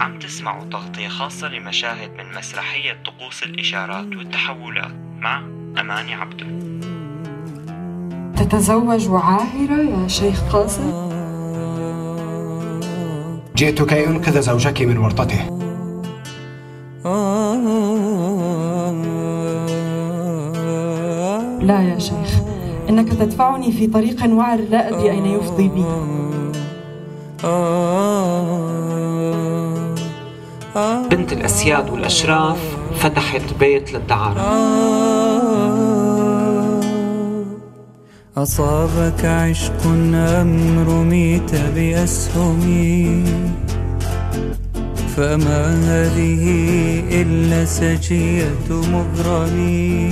عم تسمعوا تغطية خاصة لمشاهد من مسرحية طقوس الإشارات والتحولات مع أماني عبدو تتزوج عاهرة يا شيخ قاسم؟ جئت كي أنقذ زوجك من ورطته. لا يا شيخ. إنك تدفعني في طريق وعر لا أدري أين يفضي بي. بنت الأسياد والأشراف فتحت بيت للدعارة. أصابك عشق أم رميت بأسهمي. فما هذه إلا سجية مغرمي.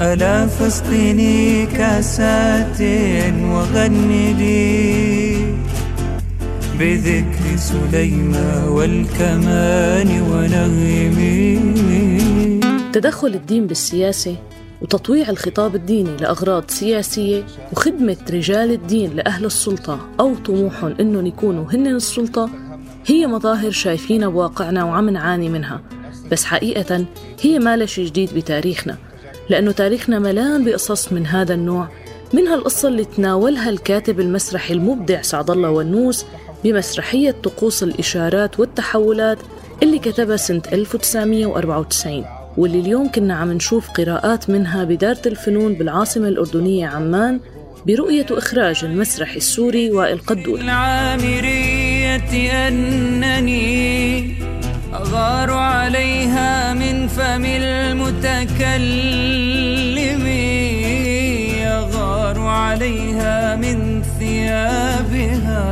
ألا فاسقني كاسات وغني لي. بذكر سليمى والكمان ونغمي. تدخل الدين بالسياسة وتطويع الخطاب الديني لأغراض سياسية وخدمة رجال الدين لأهل السلطة أو طموحهم إنهم يكونوا هن السلطة هي مظاهر شايفينها بواقعنا وعم نعاني منها. بس حقيقة هي ما شي جديد بتاريخنا. لأنه تاريخنا ملان بقصص من هذا النوع منها القصة اللي تناولها الكاتب المسرحي المبدع سعد الله ونوس بمسرحية طقوس الإشارات والتحولات اللي كتبها سنة 1994 واللي اليوم كنا عم نشوف قراءات منها بدارة الفنون بالعاصمة الأردنية عمان برؤية إخراج المسرح السوري وائل قدور العامرية أنني أغار عليها من فم المتكلم. أغار عليها من ثيابها.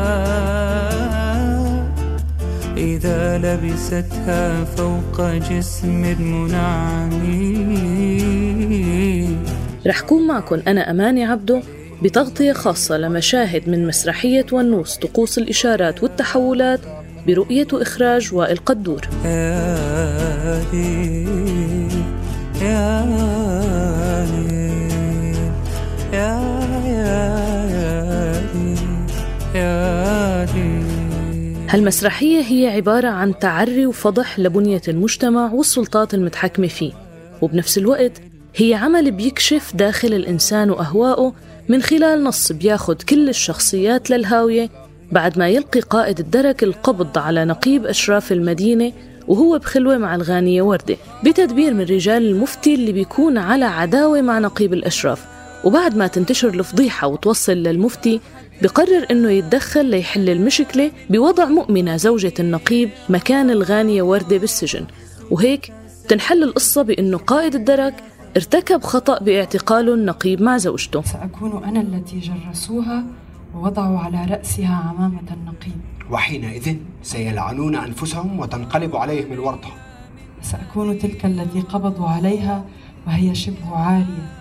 إذا لبستها فوق جسم منعم رح كون معكم أنا أماني عبدو بتغطية خاصة لمشاهد من مسرحية ونوس طقوس الإشارات والتحولات برؤية وإخراج وائل قدور. ليل هالمسرحية هي عبارة عن تعري وفضح لبنية المجتمع والسلطات المتحكمة فيه. وبنفس الوقت هي عمل بيكشف داخل الإنسان وأهواءه من خلال نص بياخد كل الشخصيات للهاوية بعد ما يلقي قائد الدرك القبض على نقيب أشراف المدينة وهو بخلوة مع الغانية وردة بتدبير من رجال المفتي اللي بيكون على عداوة مع نقيب الأشراف. وبعد ما تنتشر الفضيحة وتوصل للمفتي بقرر إنه يتدخل ليحل المشكلة بوضع مؤمنة زوجة النقيب مكان الغانيه وردة بالسجن. وهيك تنحل القصة بإنه قائد الدرك ارتكب خطأ باعتقاله النقيب مع زوجته. سأكون أنا التي جرسوها ووضعوا على رأسها عمامة النقيب. وحينئذ سيلعنون أنفسهم وتنقلب عليهم الورطة. سأكون تلك التي قبضوا عليها وهي شبه عارية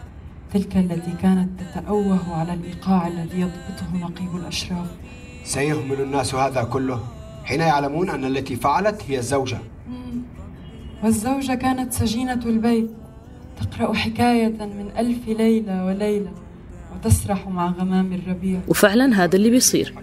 تلك التي كانت تتأوه على الإيقاع الذي يضبطه نقيب الأشراف. سيهمل الناس هذا كله حين يعلمون أن التي فعلت هي الزوجة. والزوجة كانت سجينة البيت. تقرأ حكاية من ألف ليلة وليلة. وتسرح مع غمام الربيع. وفعلا هذا اللي بيصير.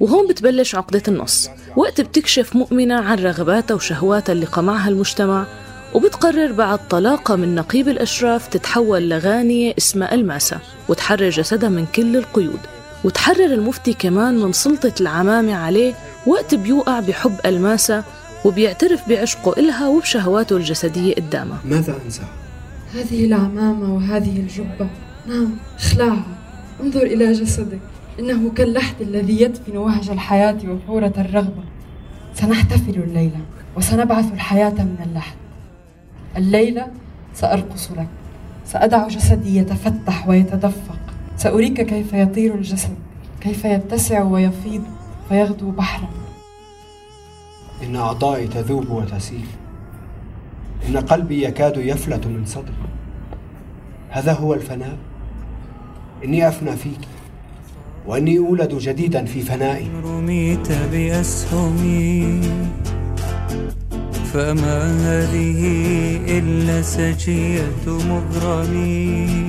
وهون بتبلش عقدة النص. وقت بتكشف مؤمنة عن رغباتها وشهواتها اللي قمعها المجتمع وبتقرر بعد طلاقة من نقيب الأشراف تتحول لغانية اسمها ألماسة وتحرر جسدها من كل القيود. وتحرر المفتي كمان من سلطة العمامة عليه وقت بيوقع بحب ألماسة وبيعترف بعشقه إلها وبشهواته الجسدية قدامها. ماذا أنسى؟ هذه العمامة وهذه الجبة. نعم اخلعها. انظر إلى جسدك. إنه كاللحد الذي يدفن وهج الحياة وفورة الرغبة. سنحتفل الليلة وسنبعث الحياة من اللحد. الليلة سأرقص لك. سأدع جسدي يتفتح ويتدفق. سأريك كيف يطير الجسد كيف يتسع ويفيض فيغدو بحرا. إن أعضائي تذوب وتسيل. إن قلبي يكاد يفلت من صدري هذا هو الفناء. إني أفنى فيك وإني أولد جديدا في فنائي. رميت بأسهمي فما هذه إلا سجية مغرمي.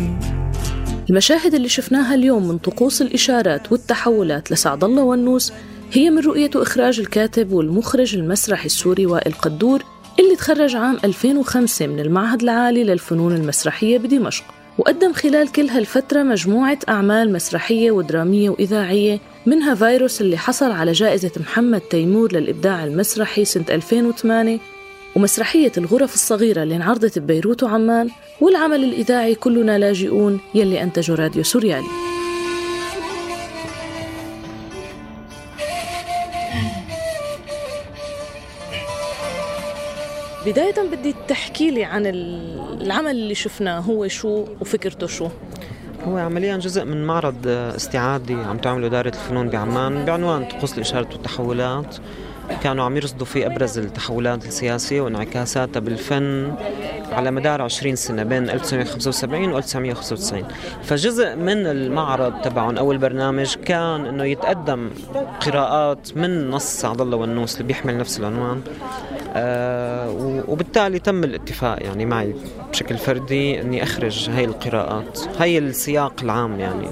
المشاهد اللي شفناها اليوم من طقوس الإشارات والتحولات لسعد الله والنوس هي من رؤية وإخراج الكاتب والمخرج المسرحي السوري وائل قدور اللي تخرج عام 2005 من المعهد العالي للفنون المسرحية بدمشق. وقدم خلال كل هالفترة مجموعة أعمال مسرحية ودرامية وإذاعية منها فيروس اللي حصل على جائزة محمد تيمور للإبداع المسرحي سنة 2008 ومسرحية الغرف الصغيرة اللي انعرضت ببيروت وعمان والعمل الإذاعي كلنا لاجئون يلي أنتجه راديو سوريالي. بداية بدي تحكي لي عن العمل اللي شفناه هو شو وفكرته شو؟ هو عمليا جزء من معرض استعادي عم تعمله إدارة الفنون بعمان بعنوان طقوس الإشارة والتحولات. كانوا عم يرصدوا فيه أبرز التحولات السياسية وانعكاساتها بالفن على مدار 20 سنة بين 1975 و 1995 فجزء من المعرض تبعهم أو البرنامج كان أنه يتقدم قراءات من نص سعد الله والنوس اللي بيحمل نفس العنوان. آه وبالتالي تم الاتفاق يعني معي بشكل فردي إني أخرج هاي القراءات هاي السياق العام يعني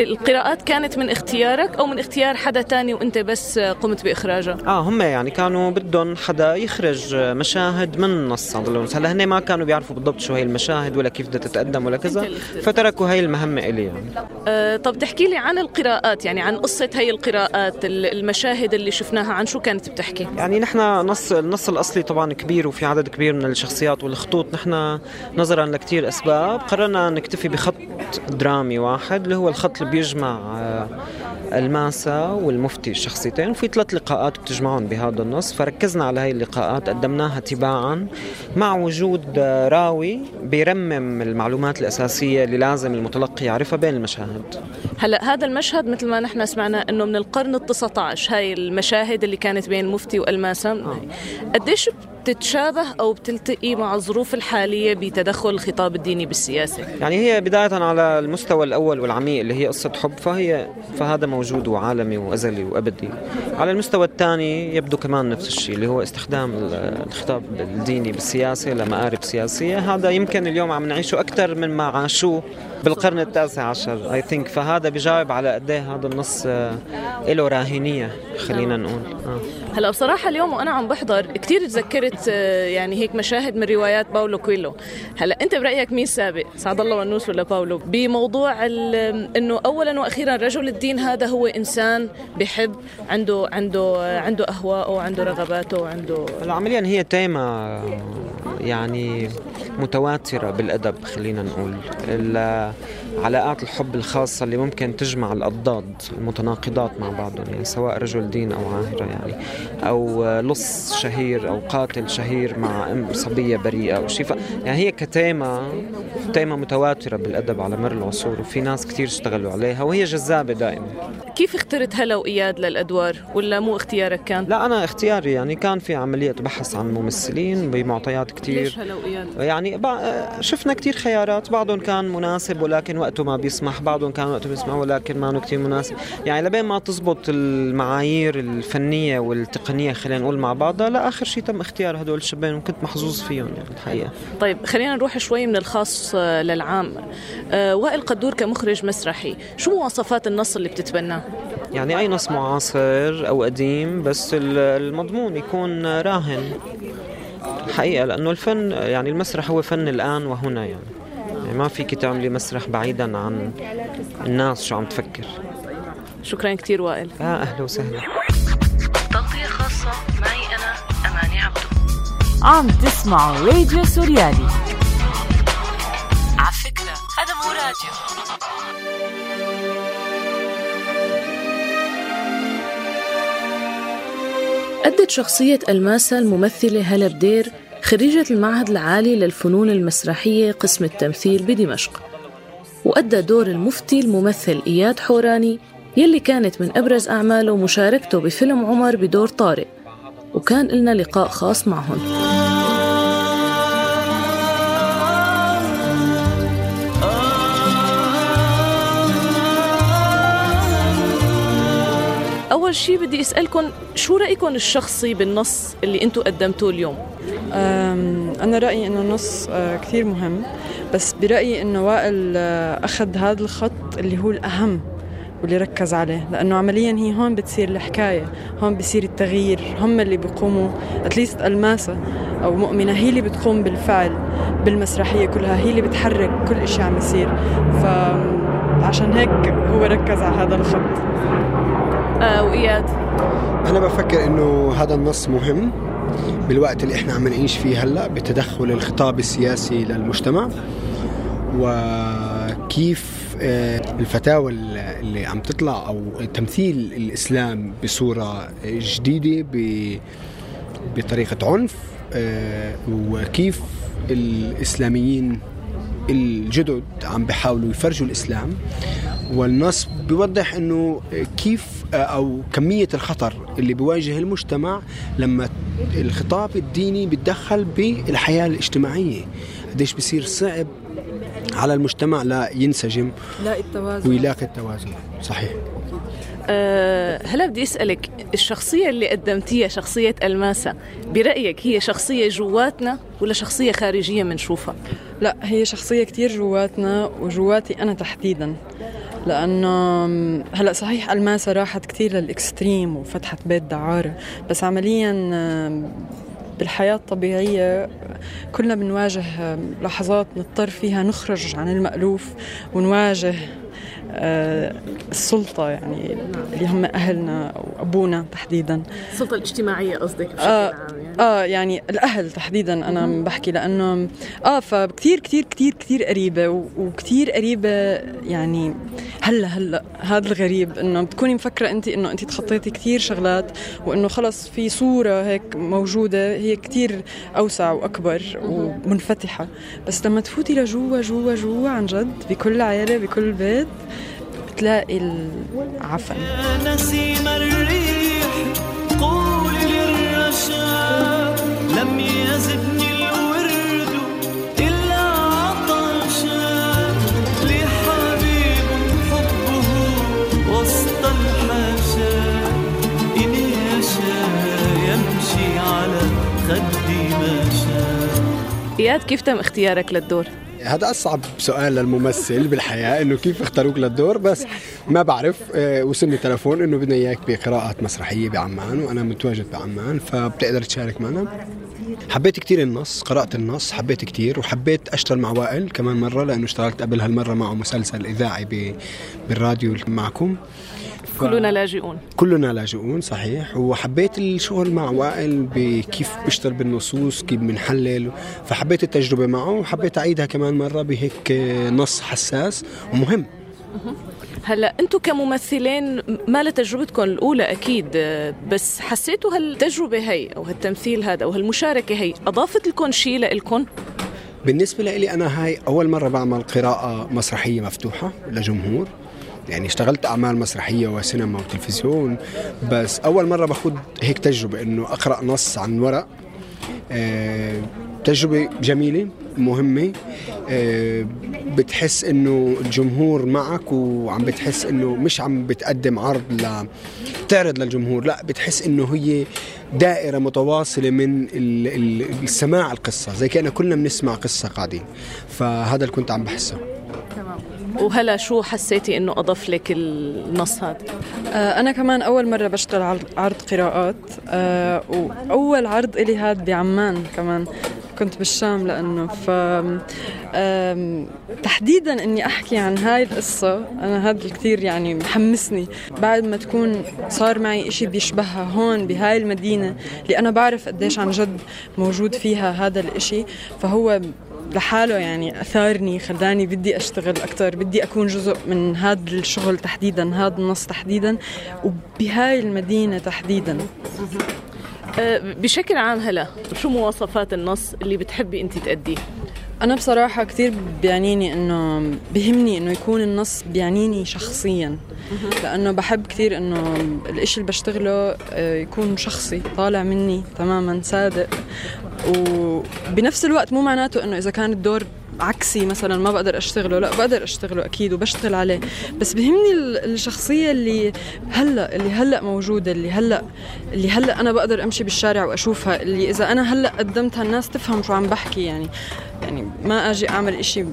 القراءات كانت من اختيارك أو من اختيار حدا تاني وأنت بس قمت بإخراجها؟ آه هم يعني كانوا بدهم حدا يخرج مشاهد من نص هلا هن ما كانوا بيعرفوا بالضبط شو هي المشاهد ولا كيف بدها تتقدم ولا كذا فتركوا هاي المهمة إلي يعني. آه طب تحكي لي عن القراءات يعني عن قصة هاي القراءات المشاهد اللي شفناها عن شو كانت بتحكي؟ يعني نحن نص النص الأصلي طبعا كبير وفي عدد كبير من الشخصيات والخطوط. نحن نظرا لكثير أسباب. قررنا نكتفي بخط درامي واحد اللي هو الخط اللي بيجمع آه، الماسة والمفتي الشخصيتين. وفي ثلاث لقاءات بتجمعهم بهذا النص. فركزنا على هاي اللقاءات قدمناها تباعا مع وجود راوي بيرمم المعلومات الأساسية اللي لازم المتلقي يعرفها بين المشاهد. هلا هذا المشهد مثل ما نحن سمعنا إنه من القرن ال19 هاي المشاهد اللي كانت بين المفتي والماسة آه. قديش بتتشابه أو بتلتقي مع الظروف الحالية بتدخل الخطاب الديني بالسياسة؟ يعني هي بداية على المستوى الأول والعميق اللي هي قصة حب فهي فهذا موجود وعالمي وأزلي وأبدي. على المستوى الثاني يبدو كمان نفس الشيء اللي هو استخدام الخطاب الديني بالسياسة لمآرب سياسية. هذا يمكن اليوم عم نعيشه أكثر من ما عاشوه بالقرن التاسع عشر. اي ثينك فهذا بجاوب على قد إيه هذا النص آه، له راهنية خلينا نقول. آه. هلا بصراحة اليوم وأنا عم بحضر كثير تذكرت آه، يعني هيك مشاهد من روايات باولو كويلو. هلا أنت برأيك مين سابق سعد الله والنوس ولا باولو؟ بموضوع إنه اولا وأخيرا رجل الدين هذا هو إنسان بحب عنده عنده عنده أهواءه عنده رغباته عنده عمليا هي تيمة يعني متواترة بالأدب خلينا نقول. uh, علاقات الحب الخاصة اللي ممكن تجمع الأضداد المتناقضات مع بعضهم يعني سواء رجل دين أو عاهرة يعني أو لص شهير أو قاتل شهير مع أم صبية بريئة أو شيء يعني هي كتيمة تيمة متواترة بالأدب على مر العصور وفي ناس كتير اشتغلوا عليها وهي جذابة دائما كيف اخترت هلا وإياد للأدوار ولا مو اختيارك كان؟ لا أنا اختياري يعني كان في عملية بحث عن ممثلين بمعطيات كتير ليش هلا وإياد؟ يعني شفنا كتير خيارات بعضهم كان مناسب ولكن وقته ما بيسمح بعضهم كان وقته بيسمح ولكن ما كتير مناسب. يعني لبين ما تزبط المعايير الفنية والتقنية خلينا نقول مع بعضها لا آخر شيء تم اختيار هدول الشبين وكنت محظوظ فيهم يعني الحقيقة. طيب خلينا نروح شوي من الخاص للعام. آه وائل قدور كمخرج مسرحي شو مواصفات النص اللي بتتبناه؟ يعني أي نص معاصر أو قديم بس المضمون يكون راهن. حقيقة لأنه الفن يعني المسرح هو فن الآن وهنا يعني. ما فيك تعملي مسرح بعيدا عن الناس شو عم تفكر. شكرا كثير وائل. آه أهلا وسهلا. تغطية خاصة معي أنا أماني عبدو. عم تسمعوا راديو سوريالي. على فكرة هذا مو راديو. أدت شخصية ألماسة الممثلة هلا بدير خريجة المعهد العالي للفنون المسرحية قسم التمثيل بدمشق. وأدى دور المفتي الممثل إياد حوراني يلي كانت من أبرز أعماله مشاركته بفيلم عمر بدور طارق. وكان لنا لقاء خاص معهم. أول شيء بدي أسألكم شو رأيكم الشخصي بالنص اللي أنتم قدمتوه اليوم؟ أنا رأيي إنه النص آه، كثير مهم بس برأيي إنه وائل آه، أخذ هذا الخط اللي هو الأهم واللي ركز عليه لأنه عمليا هي هون بتصير الحكاية هون بصير التغيير هم اللي بيقوموا أتليست ألماسة أو مؤمنة هي اللي بتقوم بالفعل بالمسرحية كلها هي اللي بتحرك كل إشي عم يصير فعشان هيك هو ركز على هذا الخط آه وإياد. أنا بفكر إنه هذا النص مهم بالوقت اللي إحنا عم نعيش فيه هلأ بتدخل الخطاب السياسي للمجتمع وكيف آه، الفتاوى اللي عم تطلع أو تمثيل الإسلام بصورة جديدة بطريقة عنف آه، وكيف الإسلاميين الجدد عم بيحاولوا يفرجوا الإسلام. والنص بيوضح إنه كيف أو كمية الخطر اللي بيواجه المجتمع لما الخطاب الديني بيتدخل بالحياة الاجتماعية. قديش بصير صعب على المجتمع لا ينسجم لاقي التوازن. ويلاقي التوازن. صحيح. أه هلا بدي أسألك الشخصية اللي قدمتيها شخصية ألماسة برأيك هي شخصية جواتنا ولا شخصية خارجية بنشوفها لا هي شخصية كتير جواتنا وجواتي أنا تحديدا. لأنه هلأ صحيح ألماسة راحت كتير للإكستريم وفتحت بيت دعارة بس عمليا بالحياة الطبيعية كلنا بنواجه لحظات نضطر فيها نخرج عن المألوف ونواجه آه، السلطة يعني اللي هم أهلنا أو أبونا تحديدا. السلطه الاجتماعيه قصدك بشكل آه عام يعني؟ آه يعني الأهل تحديدا أنا عم بحكي لأنه آه فكتير كتير كتير كتير قريبة و- وكتير قريبة يعني هلا هلا هذا الغريب إنه بتكوني مفكرة انت إنه انت تخطيتي كتير شغلات وإنه خلص في صورة هيك موجودة هي كتير أوسع وأكبر ومنفتحة. بس لما تفوتي لجوا جوا جوا عن جد بكل عيلة بكل بيت بتلاقي العفن. يا نسيم الريح. اياد كيف تم اختيارك للدور؟ هذا أصعب سؤال للممثل بالحياة إنه كيف اختاروك للدور؟ بس ما بعرف آه، وصلني تلفون إنه بدنا إياك بقراءة مسرحية بعمان وأنا متواجد بعمان فبتقدر تشارك معنا؟ حبيت كتير النص قرأت النص حبيت كتير وحبيت أشتغل مع وائل كمان مرة لأنه اشتغلت قبل هالمرة معه مسلسل إذاعي بالراديو معكم. كلنا لاجئون. كلنا لاجئون صحيح. وحبيت الشغل مع وائل بكيف بيشتغل بالنصوص كيف بنحلل. فحبيت التجربة معه وحبيت أعيدها كمان مرة بهيك نص حساس ومهم. هلا أنتم كممثلين ما لتجربتكم الأولى أكيد بس حسيتوا هالتجربة هي أو هالتمثيل هذا أو هالمشاركة هي أضافت لكم شيء لكم بالنسبة لي أنا هاي أول مرة بعمل قراءة مسرحية مفتوحة لجمهور. يعني اشتغلت أعمال مسرحية وسينما وتلفزيون بس أول مرة باخد هيك تجربة إنه أقرأ نص عن ورق. آه، تجربة جميلة مهمة. آه، بتحس إنه الجمهور معك وعم بتحس إنه مش عم بتقدم عرض ل تعرض للجمهور لا بتحس إنه هي دائرة متواصلة من ال- ال- السماع القصة زي كأننا كلنا بنسمع قصة قاعدين فهذا اللي كنت عم بحسه. وهلا شو حسيتي إنه أضاف لك النص هذا؟ آه، أنا كمان أول مرة بشتغل عرض- عرض قراءات آه، وأول عرض إلي هاد بعمان كمان. كنت بالشام لأنه ف تحديدا إني أحكي عن هاي القصة أنا هذا كثير يعني محمسني. بعد ما تكون صار معي إشي بيشبهها هون بهاي المدينة اللي أنا بعرف قديش عن جد موجود فيها هذا الإشي فهو لحاله يعني أثارني خلاني بدي أشتغل أكثر بدي أكون جزء من هذا الشغل تحديدا هذا النص تحديدا وبهاي المدينة تحديدا. بشكل عام هلا شو مواصفات النص اللي بتحبي انت تأديه؟ أنا بصراحة كثير بيعنيني إنه بهمني إنه يكون النص بيعنيني شخصيا. لأنه بحب كثير إنه الإشي اللي بشتغله آه، يكون شخصي طالع مني تماما صادق. وبنفس الوقت مو معناته إنه إذا كان الدور عكسي مثلا ما بقدر أشتغله لا بقدر أشتغله أكيد وبشتغل عليه. بس بهمني ال- الشخصية اللي هلأ اللي هلأ موجودة اللي هلأ اللي هلأ أنا بقدر أمشي بالشارع وأشوفها اللي إذا أنا هلأ قدمتها الناس تفهم شو عم بحكي يعني. يعني ما أجي أعمل إشي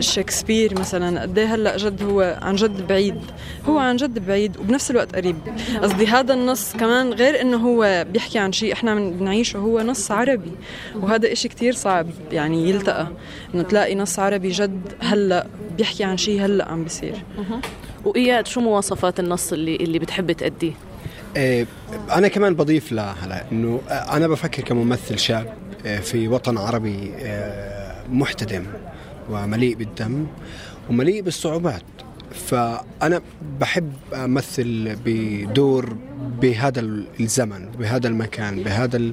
شكسبير مثلا قد إيه هلأ جد هو عن جد بعيد هو عن جد بعيد وبنفس الوقت قريب. قصدي هذا النص كمان غير إنه هو بيحكي عن شيء إحنا بنعيشه هو نص عربي وهذا إشي كتير صعب يعني يلتقى. إنه تلاقي نص عربي جد هلأ بيحكي عن شيء هلأ عم بيصير. وإياد شو مواصفات النص اللي اللي بتحب تأديه؟ إيه، أنا كمان بضيف لها إنه أنا بفكر كممثل شاب إيه، في وطن عربي إيه، محتدم ومليء بالدم ومليء بالصعوبات. فأنا بحب أمثل بدور بهذا الزمن بهذا المكان بهذا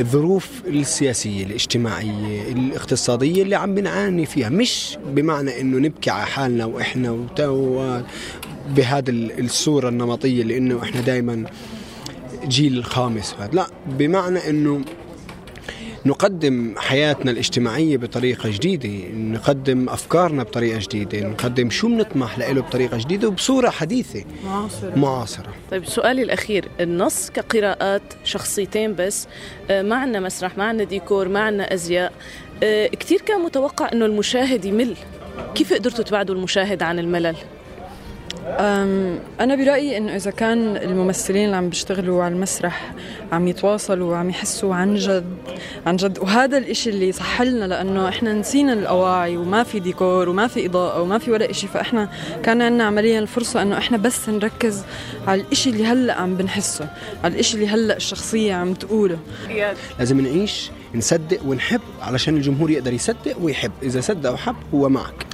الظروف السياسية الاجتماعية الاقتصادية اللي عم بنعاني فيها. مش بمعنى إنه نبكي على حالنا وإحنا بهذا الصورة النمطية اللي انه إحنا دائما جيل الخامس لا بمعنى إنه نقدم حياتنا الاجتماعية بطريقة جديدة نقدم أفكارنا بطريقة جديدة نقدم شو بنطمح له بطريقة جديدة وبصورة حديثة. معاصرة. معاصرة. طيب سؤالي الأخير النص كقراءات شخصيتين بس آه، ما عندنا مسرح ما عندنا ديكور ما عندنا أزياء آه، كثير كان متوقع أنه المشاهد يمل. كيف قدرتوا تبعدوا المشاهد عن الملل؟ أنا برأيي إنه إذا كان الممثلين اللي عم بيشتغلوا على المسرح عم يتواصلوا وعم يحسوا عن جد عن جد وهذا الإشي اللي صح لنا لأنه إحنا نسينا الأواعي وما في ديكور وما في إضاءة وما في ولا إشي فإحنا كان عندنا عمليا الفرصة إنه إحنا بس نركز على الإشي اللي هلأ عم بنحسه على الإشي اللي هلأ الشخصية عم تقوله. لازم نعيش نصدق ونحب علشان الجمهور يقدر يصدق ويحب إذا صدق وحب هو معك.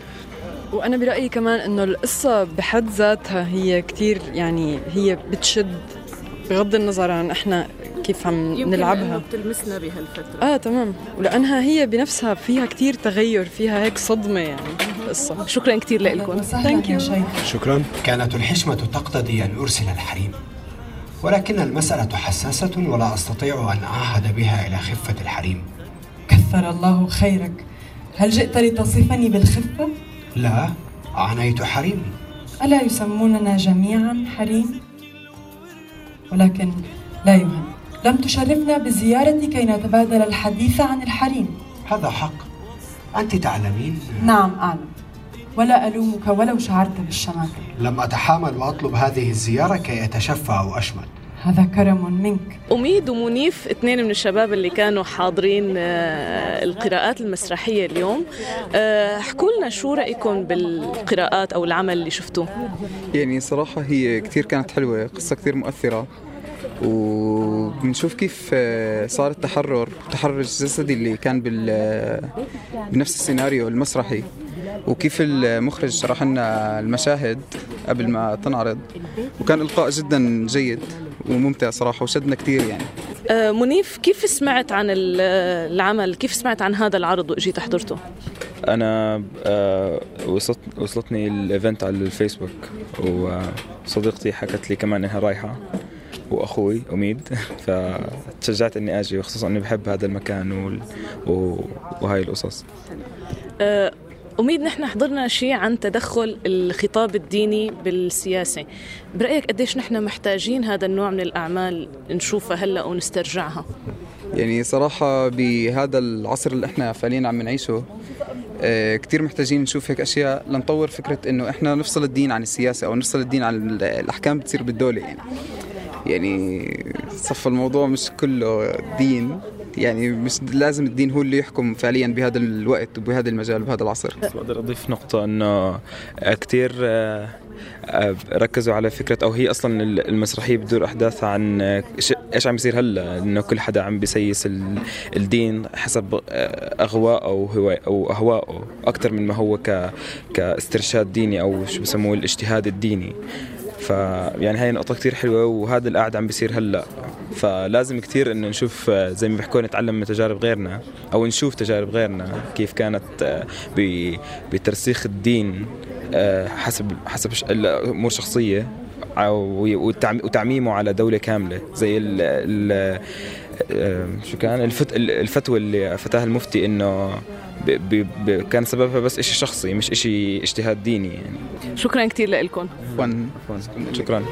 وأنا برأيي كمان إنه القصة بحد ذاتها هي كتير يعني هي بتشد بغض النظر عن إحنا كيف عم نلعبها. بتلمسنا بهالفترة. آه تمام. ولانها هي بنفسها فيها كتير تغير فيها هيك صدمة يعني القصة. شكرا كثير لكم ثانك يو شكرا. كانت الحشمة تقتضي أن أرسل الحريم ولكن المسألة حساسة ولا أستطيع أن أعهد بها إلى خفة الحريم. كثر الله خيرك. هل جئت لتصفني بالخفة؟ لا عانيت حريمي ألا يسموننا جميعا حريم؟ ولكن لا يهم لم تشرفنا بالزيارة كي نتبادل الحديث عن الحريم. هذا حق. أنت تعلمين؟ نعم أعلم. ولا ألومك ولو شعرت بالشماتة لم أتحامل وأطلب هذه الزيارة كي أتشفى أو أشمت. هذا كرم منك. أميد ومنيف اثنين من الشباب اللي كانوا حاضرين آه، القراءات المسرحية اليوم. آه، احكوا لنا شو رأيكم بالقراءات أو العمل اللي شفتوه؟ يعني صراحة هي كثير كانت حلوة قصة كثير مؤثرة. وبنشوف كيف آه، صار التحرر التحرر الجسدي اللي كان بنفس السيناريو المسرحي. وكيف المخرج شرح لنا المشاهد قبل ما تنعرض؟ وكان إلقاء جدا جيد وممتع صراحة وشدنا كثير يعني. آه، منيف كيف سمعت عن العمل؟ كيف سمعت عن هذا العرض وإجيت حضرته؟ أنا آه، وصلت وصلتني الإيفنت على الفيسبوك وصديقتي حكت لي كمان إنها رايحة وأخوي أميد فتشجعت إني أجي وخصوصا إني بحب هذا المكان وهاي القصص. أه أميد نحن حضرنا شيء عن تدخل الخطاب الديني بالسياسة. برأيك قديش نحن محتاجين هذا النوع من الأعمال نشوفها هلأ ونسترجعها؟ يعني صراحة بهذا العصر اللي إحنا فعليا عم نعيشه آه، كثير محتاجين نشوف هيك أشياء لنطور فكرة إنه إحنا نفصل الدين عن السياسة أو نفصل الدين عن الأحكام بتصير بالدولة يعني. يعني صف الموضوع مش كله دين. يعني مش لازم الدين هو اللي يحكم فعليا بهذا الوقت وبهذا المجال وبهذا العصر. بقدر أضيف نقطة إنه كثير آه، آه، ركزوا على فكرة أو هي أصلا المسرحية بتدور أحداثها عن إيش عم بيصير هلأ؟ إنه كل حدا عم بيسيس الدين حسب آه، أغواء أو أو اهوائه أكثر من ما هو كاسترشاد ديني أو شو بسموه الإجتهاد الديني. فيعني هاي نقطة كتير حلوة وهذا القاعد عم بيصير هلأ. فلازم كتير إنه نشوف زي ما بيحكوا نتعلم من تجارب غيرنا أو نشوف تجارب غيرنا كيف كانت آه، بترسيخ الدين آه، حسب حسب الأمور شخصية وتعميمه على دولة كاملة. زي ال آه، شو كان؟ الفتوى اللي فتاها المفتي إنه كان سببها بس إشي شخصي مش إشي اجتهاد ديني يعني. شكرا كثير لكم شكرا.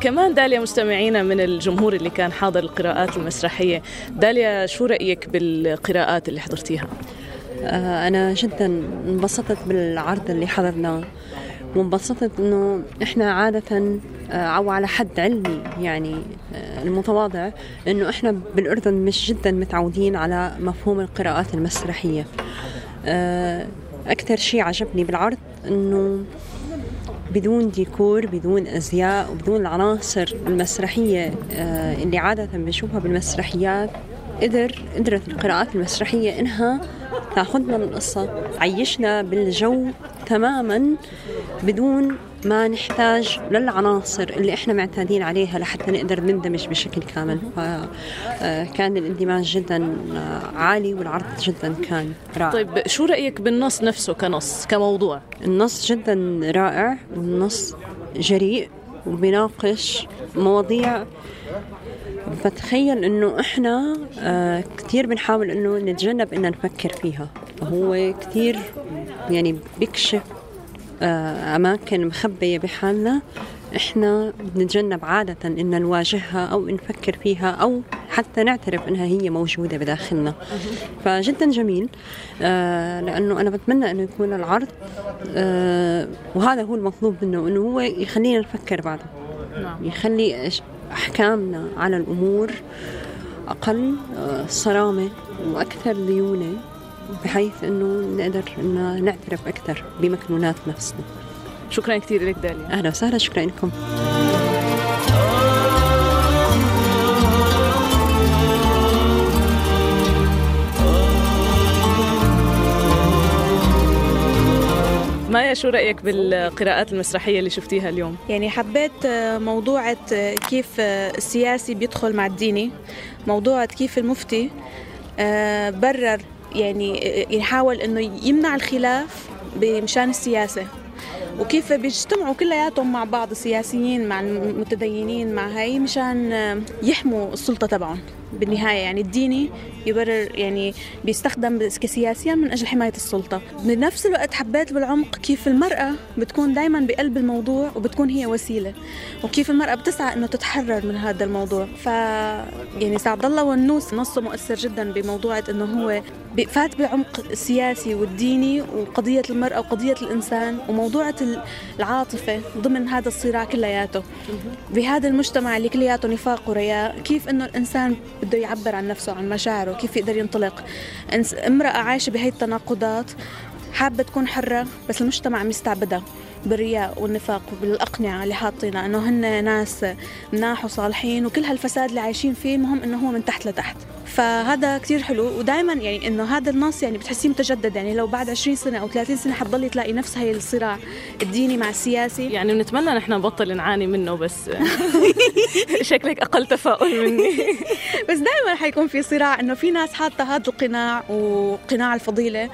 كمان داليا مستمعينا من الجمهور اللي كان حاضر القراءات المسرحية. داليا شو رأيك بالقراءات اللي حضرتيها؟ آه، أنا جدا انبسطت بالعرض اللي حضرناه. وانبسطت إنه إحنا عادة أو على حد علمي يعني آه، المتواضع إنه إحنا بالأردن مش جدا متعودين على مفهوم القراءات المسرحية. أكثر شيء عجبني بالعرض إنه بدون ديكور بدون أزياء وبدون العناصر المسرحية اللي عادة بنشوفها بالمسرحيات قدر قدرت القراءات المسرحية إنها تأخذنا القصة عيشنا بالجو تماما بدون ما نحتاج للعناصر اللي إحنا معتادين عليها لحتى نقدر نندمج بشكل كامل. فكان الاندماج جدا عالي والعرض جدا كان رائع. طيب شو رأيك بالنص نفسه كنص كموضوع؟ النص جدا رائع والنص جريء وبيناقش مواضيع. بتخيل إنه إحنا آه كثير بنحاول إنه نتجنب إن نفكر فيها. هو كثير يعني بيكشف آه اماكن مخبيه بحالنا إحنا بنتجنب عادة إن نواجهها أو نفكر فيها أو حتى نعترف إنها هي موجودة بداخلنا. فجدا جميل آه لأنه أنا بتمنى إنه يكون العرض آه وهذا هو المطلوب منه إنه هو يخلينا نفكر بعده نعم. يخلي أحكامنا على الأمور أقل صرامة وأكثر ليونة. بحيث أنه نقدر أن نعترف أكثر بمكنونات نفسنا. شكرا كثير لك داليا. أهلا وسهلا شكرا لكم. مايا شو رأيك بالقراءات المسرحية اللي شفتيها اليوم؟ يعني حبيت موضوعة كيف السياسي بيدخل مع الديني موضوعة كيف المفتي آه، برر يعني يحاول إنه يمنع الخلاف بمشان السياسة. وكيف بيجتمعوا كلياتهم مع بعض السياسيين مع المتدينين مع هاي مشان يحموا السلطة تبعهم بالنهاية. يعني الديني يبرر يعني بيستخدم كسياسيا من أجل حماية السلطة. بنفس الوقت حبيت بالعمق كيف المرأة بتكون دايما بقلب الموضوع وبتكون هي وسيلة وكيف المرأة بتسعى إنه تتحرر من هذا الموضوع. ف يعني سعد الله والنوس نصه مؤثر جدا بموضوع إنه هو فات بعمق السياسي والديني وقضية المرأة وقضية الإنسان وموضوعة العاطفة ضمن هذا الصراع كلياته. بهذا المجتمع اللي كلياته نفاق ورياء كيف إنه الإنسان بده يعبر عن نفسه عن مشاعره. كيف يقدر ينطلق. امرأة عايشة بهي التناقضات حابة تكون حرة بس المجتمع مستعبدها بالرياء والنفاق وبالأقنعة اللي حاطينها إنه هن ناس مناح وصالحين وكل هالفساد اللي عايشين فيه المهم إنه هو من تحت لتحت. فهذا كثير حلو. ودائما يعني إنه هذا النص يعني بتحسيه متجدد. يعني لو بعد 20 سنة أو 30 سنة حتضلي تلاقي نفس هي الصراع الديني مع السياسي. يعني بنتمنى نحن نبطل نعاني منه بس شكلك أقل تفاؤل مني. بس دائما حيكون في صراع إنه في ناس حاطة هذا القناع وقناع الفضيلة.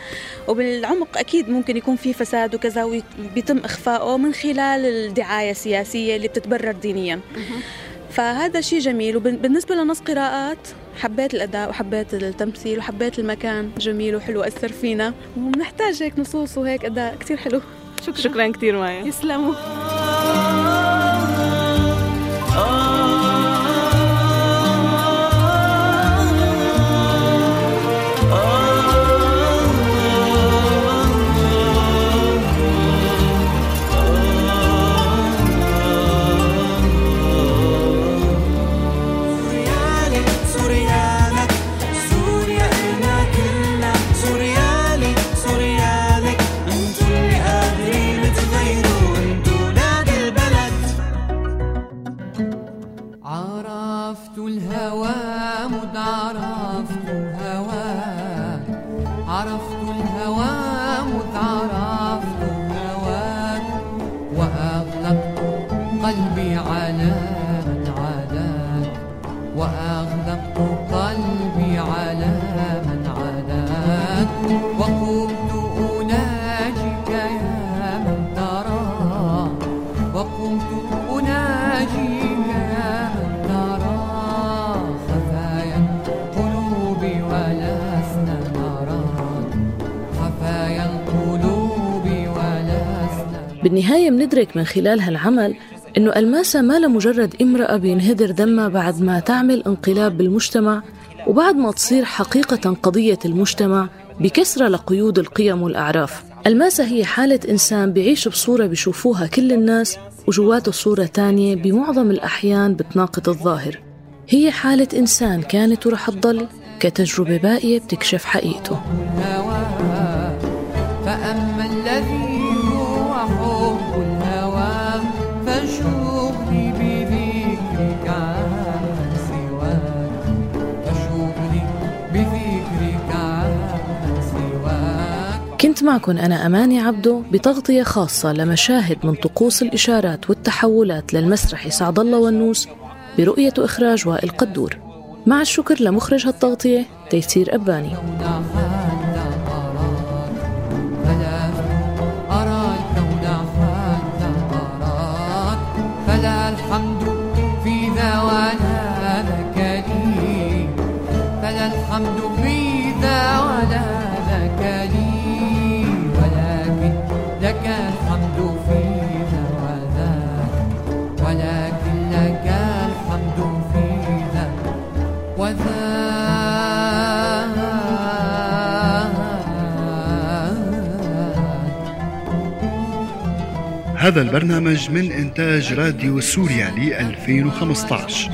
وبالعمق أكيد ممكن يكون في فساد وكذا وبيتم اخفائه من خلال الدعاية السياسية اللي بتتبرر دينيا. فهذا شيء جميل. وبالنسبة لنص قراءات حبيت الأداء وحبيت التمثيل وحبيت المكان. جميل وحلو أثر فينا. وبنحتاج هيك نصوص وهيك أداء كثير حلو. شكرا شكرا كثير مايا. يسلموا. بندرك من خلال هالعمل إنه ألماسة ما لمجرد امرأة بينهدر دمها بعد ما تعمل انقلاب بالمجتمع وبعد ما تصير حقيقة قضية المجتمع بكسرة لقيود القيم والأعراف. ألماسة هي حالة إنسان بيعيش بصورة بيشوفوها كل الناس وجواته صورة تانية بمعظم الأحيان بتناقض الظاهر. هي حالة إنسان كانت ورح تضل كتجربة باقية بتكشف حقيقته. معكم أنا أماني عبدو بتغطية خاصة لمشاهد من طقوس الإشارات والتحولات للمسرحي سعد الله ونوس برؤية وإخراج وائل قدور. مع الشكر لمخرج هالتغطية تيسير أباني. هذا البرنامج من إنتاج راديو سوريالي 2015